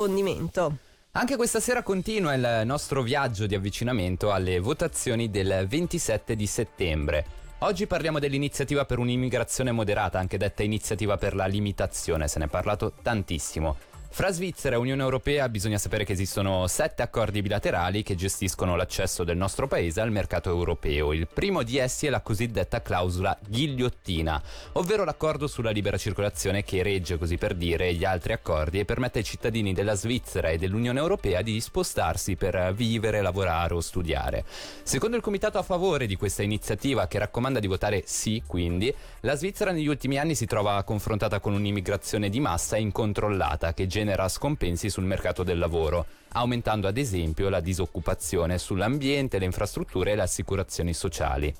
approfondimento. Anche questa sera continua il nostro viaggio di avvicinamento alle votazioni del 27 di settembre. Oggi parliamo dell'iniziativa per un'immigrazione moderata, anche detta iniziativa per la limitazione, se ne è parlato tantissimo. Fra Svizzera e Unione Europea bisogna sapere che esistono sette accordi bilaterali che gestiscono l'accesso del nostro paese al mercato europeo. Il primo di essi è la cosiddetta clausola ghigliottina, ovvero l'accordo sulla libera circolazione che regge, così per dire, gli altri accordi e permette ai cittadini della Svizzera e dell'Unione Europea di spostarsi per vivere, lavorare o studiare. Secondo il comitato a favore di questa iniziativa, che raccomanda di votare sì, quindi, la Svizzera negli ultimi anni si trova confrontata con un'immigrazione di massa incontrollata che genera genera scompensi sul mercato del lavoro, aumentando ad esempio la disoccupazione sull'ambiente, le infrastrutture e le assicurazioni sociali.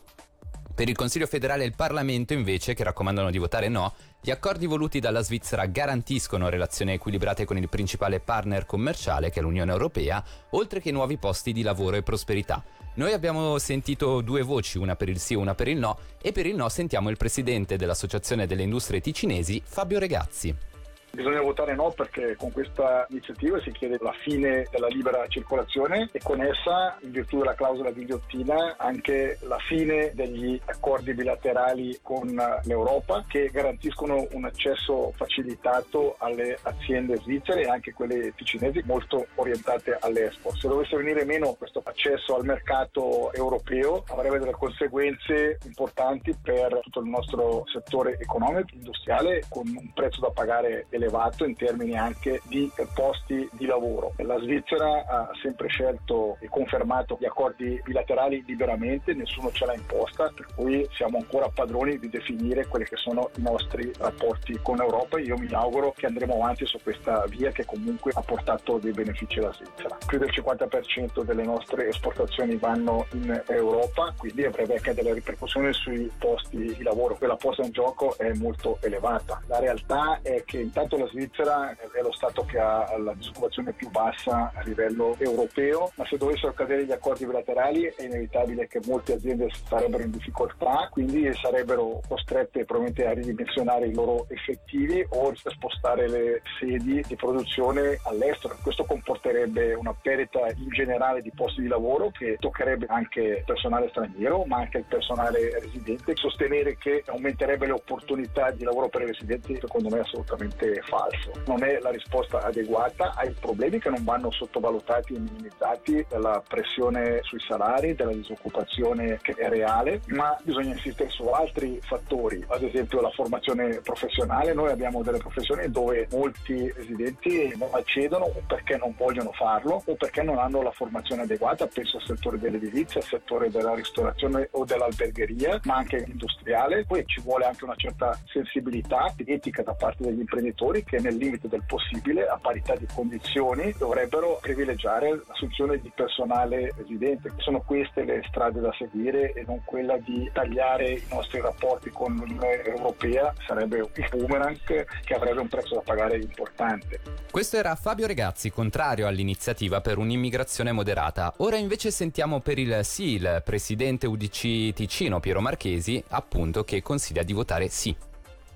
Per il Consiglio federale e il Parlamento, invece, che raccomandano di votare no, gli accordi voluti dalla Svizzera garantiscono relazioni equilibrate con il principale partner commerciale, che è l'Unione Europea, oltre che nuovi posti di lavoro e prosperità. Noi abbiamo sentito due voci, una per il sì e una per il no, e per il no sentiamo il presidente dell'Associazione delle Industrie Ticinesi, Fabio Regazzi. Bisogna votare no perché con questa iniziativa si chiede la fine della libera circolazione e con essa, in virtù della clausola ghigliottina, anche la fine degli accordi bilaterali con l'Europa che garantiscono un accesso facilitato alle aziende svizzere e anche quelle ticinesi molto orientate all'export. Se dovesse venire meno questo accesso al mercato europeo avrebbe delle conseguenze importanti per tutto il nostro settore economico, industriale, con un prezzo da pagare elevato in termini anche di posti di lavoro. La Svizzera ha sempre scelto e confermato gli accordi bilaterali liberamente, nessuno ce l'ha imposta, per cui siamo ancora padroni di definire quelli che sono i nostri rapporti con l'Europa e io mi auguro che andremo avanti su questa via che comunque ha portato dei benefici alla Svizzera. Più del 50% delle nostre esportazioni vanno in Europa, quindi avrebbe anche delle ripercussioni sui posti di lavoro. Quella posta in gioco è molto elevata. La realtà è che intanto Intanto la Svizzera è lo Stato che ha la disoccupazione più bassa a livello europeo, ma se dovessero cadere gli accordi bilaterali è inevitabile che molte aziende sarebbero in difficoltà, quindi sarebbero costrette probabilmente a ridimensionare i loro effettivi o a spostare le sedi di produzione all'estero. Questo comporterebbe una perdita in generale di posti di lavoro che toccherebbe anche il personale straniero, ma anche il personale residente. Sostenere che aumenterebbe le opportunità di lavoro per i residenti secondo me è assolutamente falso. Non è la risposta adeguata ai problemi che non vanno sottovalutati e minimizzati dalla pressione sui salari, della disoccupazione che è reale, ma bisogna insistere su altri fattori, ad esempio la formazione professionale. Noi abbiamo delle professioni dove molti residenti non accedono o perché non vogliono farlo o perché non hanno la formazione adeguata, penso al settore dell'edilizia, al settore della ristorazione o dell'albergheria, ma anche industriale. Poi ci vuole anche una certa sensibilità etica da parte degli imprenditori lavoratori che nel limite del possibile, a parità di condizioni, dovrebbero privilegiare l'assunzione di personale residente. Sono queste le strade da seguire e non quella di tagliare i nostri rapporti con l'Unione Europea, sarebbe il boomerang che avrebbe un prezzo da pagare importante. Questo era Fabio Regazzi, contrario all'iniziativa per un'immigrazione moderata. Ora invece sentiamo per il sì il presidente UDC Ticino Piero Marchesi, appunto, che consiglia di votare sì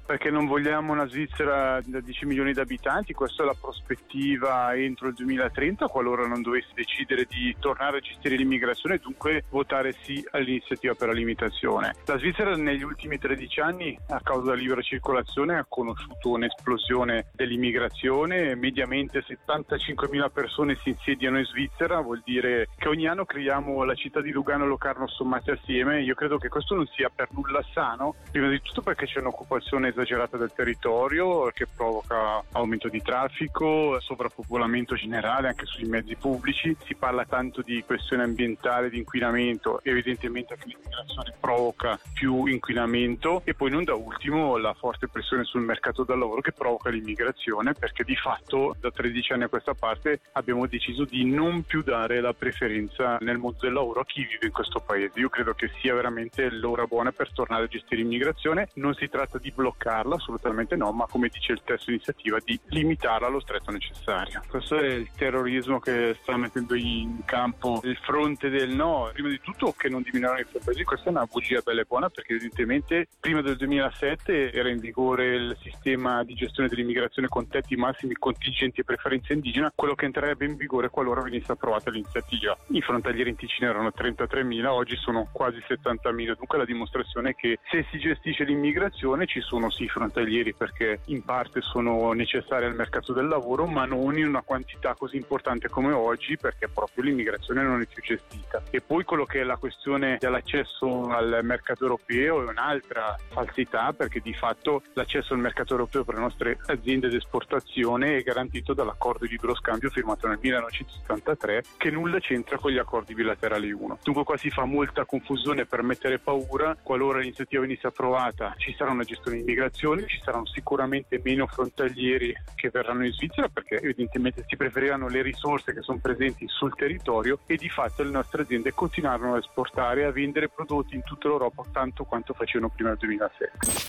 perché non vogliamo una Svizzera da 10 milioni di abitanti, questa è la prospettiva entro il 2030 qualora non dovessi decidere di tornare a gestire l'immigrazione e dunque votare sì all'iniziativa per la limitazione. La Svizzera negli ultimi 13 anni a causa della libera circolazione ha conosciuto un'esplosione dell'immigrazione, mediamente 75 mila persone si insediano in Svizzera, vuol dire che ogni anno creiamo la città di Lugano e Locarno sommate assieme, io credo che questo non sia per nulla sano, prima di tutto perché c'è un'occupazione esagerata del territorio che provoca aumento di traffico, sovrappopolamento generale anche sui mezzi pubblici. Si parla tanto di questione ambientale, di inquinamento, evidentemente che l'immigrazione provoca più inquinamento e poi non da ultimo la forte pressione sul mercato del lavoro che provoca l'immigrazione perché di fatto da 13 anni a questa parte abbiamo deciso di non più dare la preferenza nel mondo del lavoro a chi vive in questo paese. Io credo che sia veramente l'ora buona per tornare a gestire l'immigrazione. Non si tratta di bloccare bloccarla, assolutamente no, ma come dice il testo iniziativa di limitarla allo stretto necessario. Questo è il terrorismo che sta mettendo in campo il fronte del no, prima di tutto che non diminuiranno i fronteggi, questa è una bugia bella e buona perché evidentemente prima del 2007 era in vigore il sistema di gestione dell'immigrazione con tetti massimi, contingenti e preferenze indigena, quello che entrerebbe in vigore qualora venisse approvata l'iniziativa. I frontalieri in Ticino erano 33.000, oggi sono quasi 70.000, dunque la dimostrazione è che se si gestisce l'immigrazione ci sono sì frontalieri perché in parte sono necessari al mercato del lavoro, ma non in una quantità così importante come oggi perché proprio l'immigrazione non è più gestita. E poi quello che è la questione dell'accesso al mercato europeo è un'altra falsità perché di fatto l'accesso al mercato europeo per le nostre aziende d'esportazione è garantito dall'accordo di libero scambio firmato nel 1973 che nulla c'entra con gli accordi bilaterali 1. Dunque qua si fa molta confusione per mettere paura, qualora l'iniziativa venisse approvata ci sarà una gestione di immigrazione, ci saranno sicuramente meno frontalieri che verranno in Svizzera perché evidentemente si preferiranno le risorse che sono presenti sul territorio e di fatto le nostre aziende continueranno a esportare e a vendere prodotti in tutta l'Europa tanto quanto facevano prima del 2007.